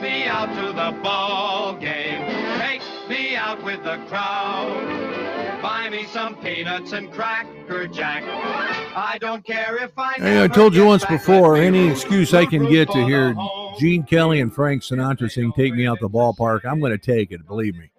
me out to the ball game. Take me out with the crowd. Buy me some peanuts and cracker jack. I don't care if I. Hey, I told you once before, any excuse I can get to hear. Gene Kelly and Frank Sinatra sing "Take Me Out the Ballpark," I'm going to take it. Believe me.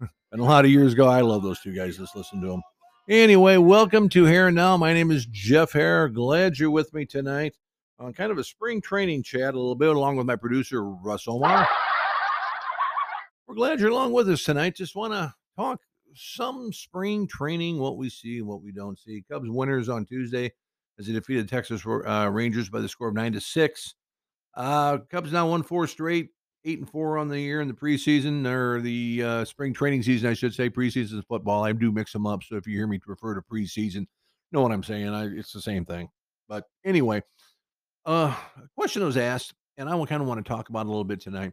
And a lot of years ago, I love those two guys. Just listen to them. Anyway, welcome to Hare and Now. My name is Jeff Hare. Glad you're with me tonight on kind of a spring training chat, a little bit, along with my producer Russ Omar. We're glad you're along with us tonight. Just want to talk some spring training, what we see and what we don't see. Cubs winners on Tuesday as they defeated Texas uh, Rangers by the score of nine to six. Uh, Cubs now won four straight, eight and four on the year in the preseason or the uh, spring training season, I should say. Preseason football. I do mix them up, so if you hear me refer to preseason, know what I'm saying. I, it's the same thing. But anyway, uh, a question was asked, and I kind of want to talk about a little bit tonight.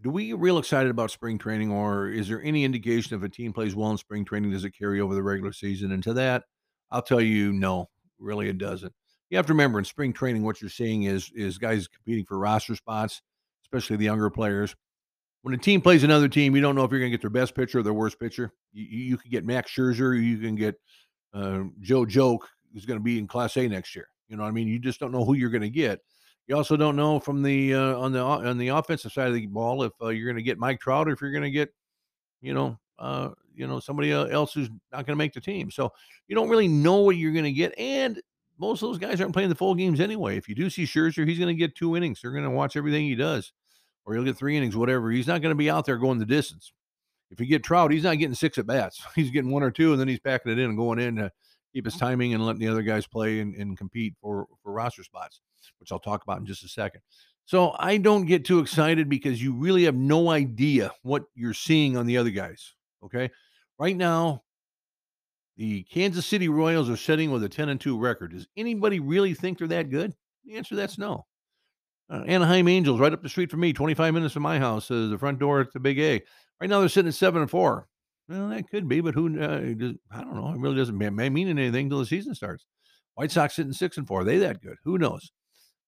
Do we real excited about spring training, or is there any indication if a team plays well in spring training, does it carry over the regular season? And to that, I'll tell you, no, really, it doesn't. You have to remember in spring training, what you're seeing is is guys competing for roster spots, especially the younger players. When a team plays another team, you don't know if you're going to get their best pitcher or their worst pitcher. You, you could get Max Scherzer, you can get uh, Joe Joke, who's going to be in Class A next year. You know what I mean? You just don't know who you're going to get. You also don't know from the uh, on the on the offensive side of the ball if uh, you're going to get Mike Trout or if you're going to get, you know, uh, you know somebody else who's not going to make the team. So you don't really know what you're going to get, and most of those guys aren't playing the full games anyway. If you do see Scherzer, he's going to get two innings. They're going to watch everything he does, or he'll get three innings, whatever. He's not going to be out there going the distance. If you get Trout, he's not getting six at bats. He's getting one or two, and then he's packing it in and going in to keep his timing and letting the other guys play and, and compete for for roster spots, which I'll talk about in just a second. So I don't get too excited because you really have no idea what you're seeing on the other guys. Okay, right now the Kansas City Royals are sitting with a 10 and 2 record. Does anybody really think they're that good? The answer to that's no. Uh, Anaheim Angels, right up the street from me, 25 minutes from my house, uh, the front door at the Big A. Right now they're sitting at 7 and 4. Well, that could be, but who, uh, does, I don't know. It really doesn't mean mean anything until the season starts. White Sox sitting 6 and 4. Are they that good? Who knows?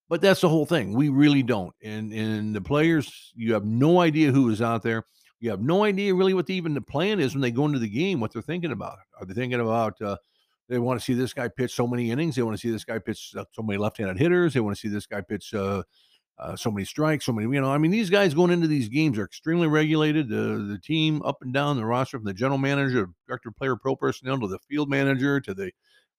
But that's the whole thing. We really don't. And and the players, you have no idea who is out there. You have no idea really what the, even the plan is when they go into the game, what they're thinking about. Are they thinking about uh, they want to see this guy pitch so many innings? They want to see this guy pitch uh, so many left-handed hitters. They want to see this guy pitch uh, uh, so many strikes, so many. You know, I mean, these guys going into these games are extremely regulated. The the team up and down the roster, from the general manager, director, player, pro personnel to the field manager to the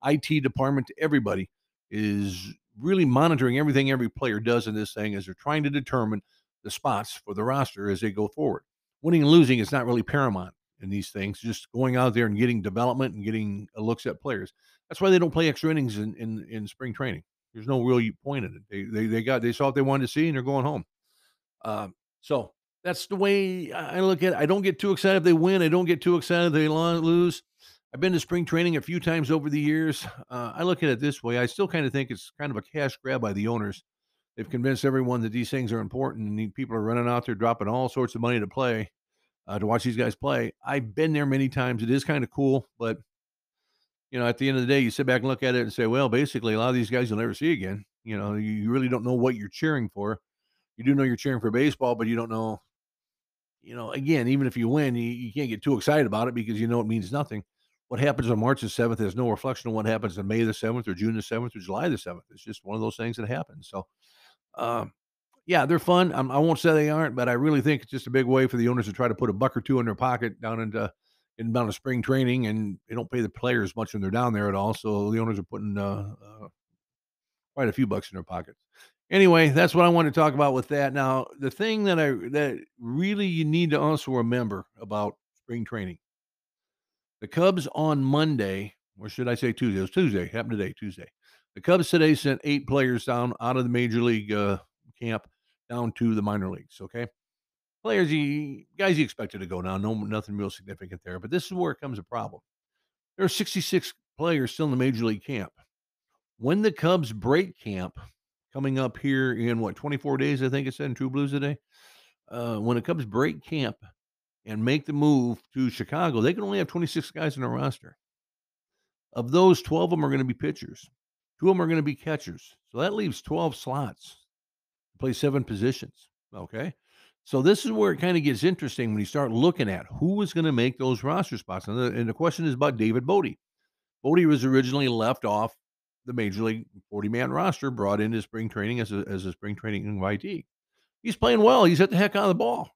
IT department to everybody is really monitoring everything every player does in this thing as they're trying to determine the spots for the roster as they go forward winning and losing is not really paramount in these things. Just going out there and getting development and getting looks at players. That's why they don't play extra innings in in, in spring training. There's no real point in it. They, they they got they saw what they wanted to see and they're going home. Um, so that's the way I look at it. I don't get too excited if they win. I don't get too excited if they lose. I've been to spring training a few times over the years. Uh, I look at it this way. I still kind of think it's kind of a cash grab by the owners they've convinced everyone that these things are important and people are running out there dropping all sorts of money to play uh, to watch these guys play i've been there many times it is kind of cool but you know at the end of the day you sit back and look at it and say well basically a lot of these guys you'll never see again you know you, really don't know what you're cheering for you do know you're cheering for baseball but you don't know you know again even if you win you, you can't get too excited about it because you know it means nothing what happens on March the 7th has no reflection on what happens on May the 7th or June the 7th or July the 7th. It's just one of those things that happens. So, um, yeah, they're fun. I'm, I will not say they aren't, but I really think it's just a big way for the owners to try to put a buck or two in their pocket down into down to spring training, and they don't pay the players much when they're down there at all. So the owners are putting uh, uh, quite a few bucks in their pockets. Anyway, that's what I want to talk about with that. Now, the thing that I that really you need to also remember about spring training the Cubs on Monday, or should I say Tuesday? It was Tuesday. Happened today, Tuesday. The Cubs today sent eight players down out of the major league uh, camp down to the minor leagues. Okay, players, you guys, you expected to go now. No, nothing real significant there. But this is where it comes a problem. There are 66 players still in the major league camp. When the Cubs break camp, coming up here in what 24 days, I think it said in True Blues today. Uh, when the Cubs break camp and make the move to Chicago, they can only have 26 guys in a roster. Of those, 12 of them are going to be pitchers. Two of them are going to be catchers. So that leaves 12 slots to play seven positions. Okay. So this is where it kind of gets interesting when you start looking at who is going to make those roster spots. And the, and the question is about David Bote. Bote was originally left off the major league 40 man roster, brought into spring training as a, as a spring training invitee. He's playing well. He's hit the heck out of the ball.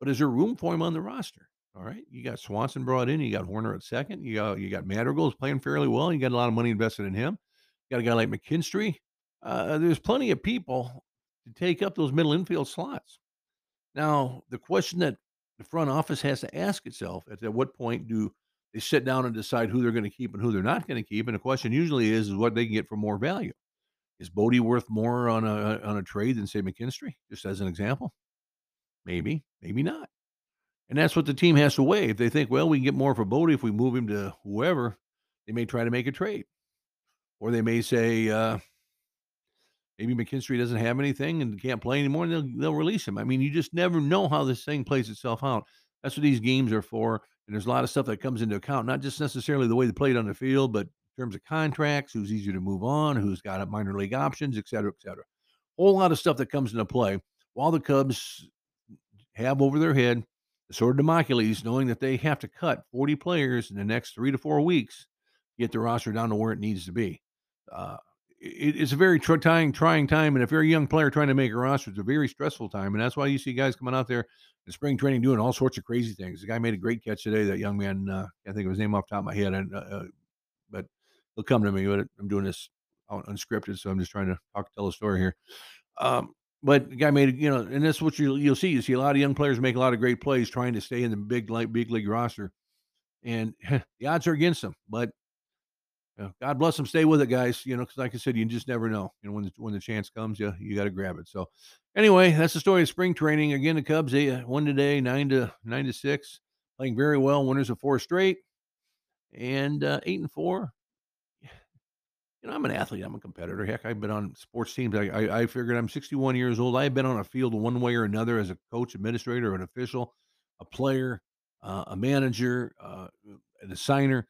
But is there room for him on the roster? All right. You got Swanson brought in. You got Hoerner at second. You got you got Madrigal's playing fairly well. You got a lot of money invested in him. You got a guy like McKinstry. Uh, there's plenty of people to take up those middle infield slots. Now, the question that the front office has to ask itself at what point do they sit down and decide who they're going to keep and who they're not going to keep? And the question usually is, is what they can get for more value. Is Bote worth more on a on a trade than say McKinstry? Just as an example, maybe, maybe not. And that's what the team has to weigh. If they think, well, we can get more for Bote if we move him to whoever, they may try to make a trade, or they may say, uh, maybe McKinstry doesn't have anything and can't play anymore, and they'll they'll release him. I mean, you just never know how this thing plays itself out. That's what these games are for. And there's a lot of stuff that comes into account, not just necessarily the way they played on the field, but in terms of contracts, who's easier to move on, who's got minor league options, et cetera, et cetera. Whole lot of stuff that comes into play while the Cubs have over their head the sword of Damocles, knowing that they have to cut 40 players in the next three to four weeks, get the roster down to where it needs to be. Uh, it's a very trying, trying time. And if you're a young player trying to make a roster, it's a very stressful time. And that's why you see guys coming out there in spring training doing all sorts of crazy things. The guy made a great catch today. That young man, uh, I think of his name off top of my head, and, uh, uh, but he'll come to me. But I'm doing this unscripted, so I'm just trying to talk, tell a story here. Um, but the guy made you know, and that's what you you'll see. You see a lot of young players make a lot of great plays trying to stay in the big big league roster, and the odds are against them. But know, God bless them. Stay with it, guys. You know, because like I said, you just never know. You know, when the, when the chance comes, you you got to grab it. So, anyway, that's the story of spring training. Again, the Cubs they won today, nine to nine to six, playing very well. Winners of four straight, and uh, eight and four you know, I'm an athlete. I'm a competitor. Heck, I've been on sports teams. I, I, I figured I'm 61 years old. I've been on a field one way or another as a coach, administrator, an official, a player, uh, a manager, uh, an assigner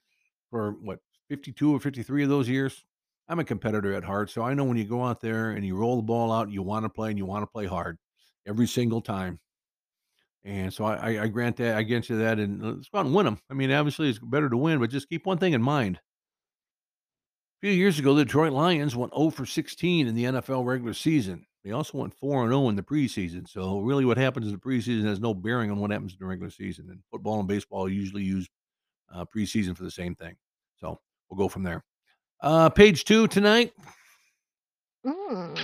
for what 52 or 53 of those years. I'm a competitor at heart, so I know when you go out there and you roll the ball out, you want to play and you want to play hard every single time. And so I, I grant that I grant you that, and let's go out and win them. I mean, obviously it's better to win, but just keep one thing in mind A few years ago, the Detroit Lions went 0 for 16 in the NFL regular season. They also went 4 0 in the preseason. So, really, what happens in the preseason has no bearing on what happens in the regular season. And football and baseball usually use uh, preseason for the same thing. So, we'll go from there. Uh, page two tonight. Mm.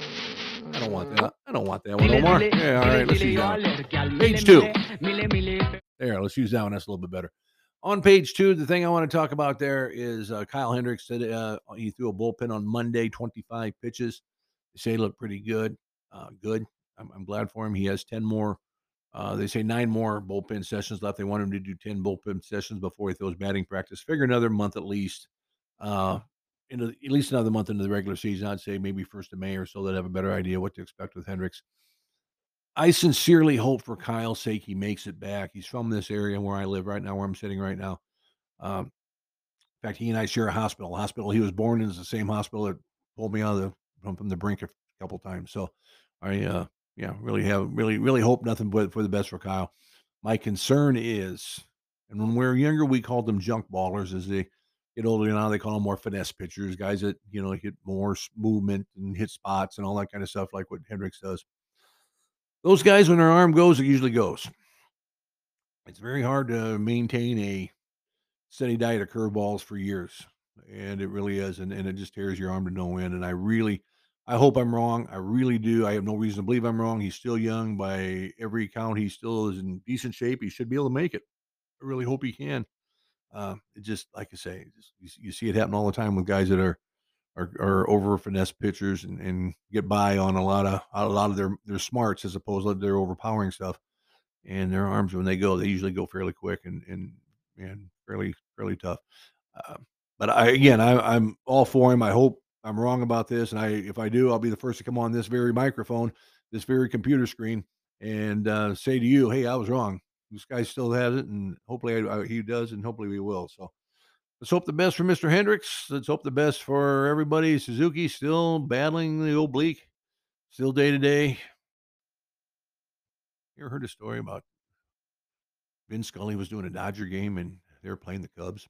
I don't want that. I don't want that one no more. Yeah, all right. Let's use that. Page two. There, let's use that one. That's a little bit better. On page two, the thing I want to talk about there is uh, Kyle Hendricks said uh, he threw a bullpen on Monday, 25 pitches. They say he looked pretty good. Uh, good. I'm, I'm, glad for him. He has 10 more. Uh, they say nine more bullpen sessions left. They want him to do 10 bullpen sessions before he throws batting practice. Figure another month at least. Uh, into, at least another month into the regular season. I'd say maybe first of May or so. They'd have a better idea what to expect with Hendricks. I sincerely hope for Kyle's sake he makes it back. He's from this area where I live right now, where I'm sitting right now. Um, in fact, he and I share a hospital. Hospital he was born in is the same hospital that pulled me out of the from, from the brink a couple times. So I, uh, yeah, really have really really hope nothing but for the best for Kyle. My concern is, and when we are younger, we called them junk ballers. As they get older now, they call them more finesse pitchers, guys that you know hit more movement and hit spots and all that kind of stuff, like what Hendricks does. Those guys, when their arm goes, it usually goes. It's very hard to maintain a steady diet of curveballs for years. And it really is. And, and it just tears your arm to no end. And I really, I hope I'm wrong. I really do. I have no reason to believe I'm wrong. He's still young. By every count, he still is in decent shape. He should be able to make it. I really hope he can. Uh, it just, like I say, just, you, you see it happen all the time with guys that are are, are over finesse pitchers and, and get by on a lot of a lot of their their smarts as opposed to their overpowering stuff. And their arms when they go, they usually go fairly quick and and and fairly fairly tough. Uh, but I again, I, I'm all for him. I hope I'm wrong about this, and I if I do, I'll be the first to come on this very microphone, this very computer screen, and uh, say to you, "Hey, I was wrong. This guy still has it, and hopefully I, I, he does, and hopefully we will." So Let's hope the best for Mr. Hendricks. Let's hope the best for everybody. Suzuki still battling the oblique, still day to day. You ever heard a story about Vin Scully was doing a Dodger game and they were playing the Cubs,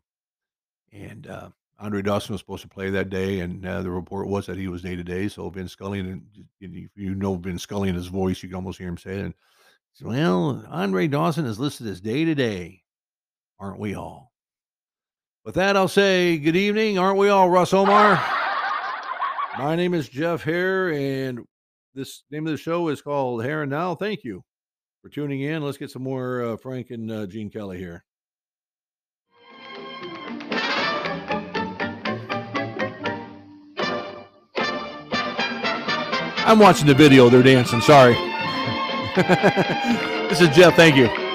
and uh, Andre Dawson was supposed to play that day, and uh, the report was that he was day to day. So Vin Scully, and if you know Vin Scully in his voice, you can almost hear him say it. And said, well, Andre Dawson is listed as day to day, aren't we all? With that, I'll say good evening, aren't we all, Russ Omar? My name is Jeff Hare, and this name of the show is called Hare and Now. Thank you for tuning in. Let's get some more uh, Frank and uh, Gene Kelly here. I'm watching the video. They're dancing. Sorry. This is Jeff. Thank you.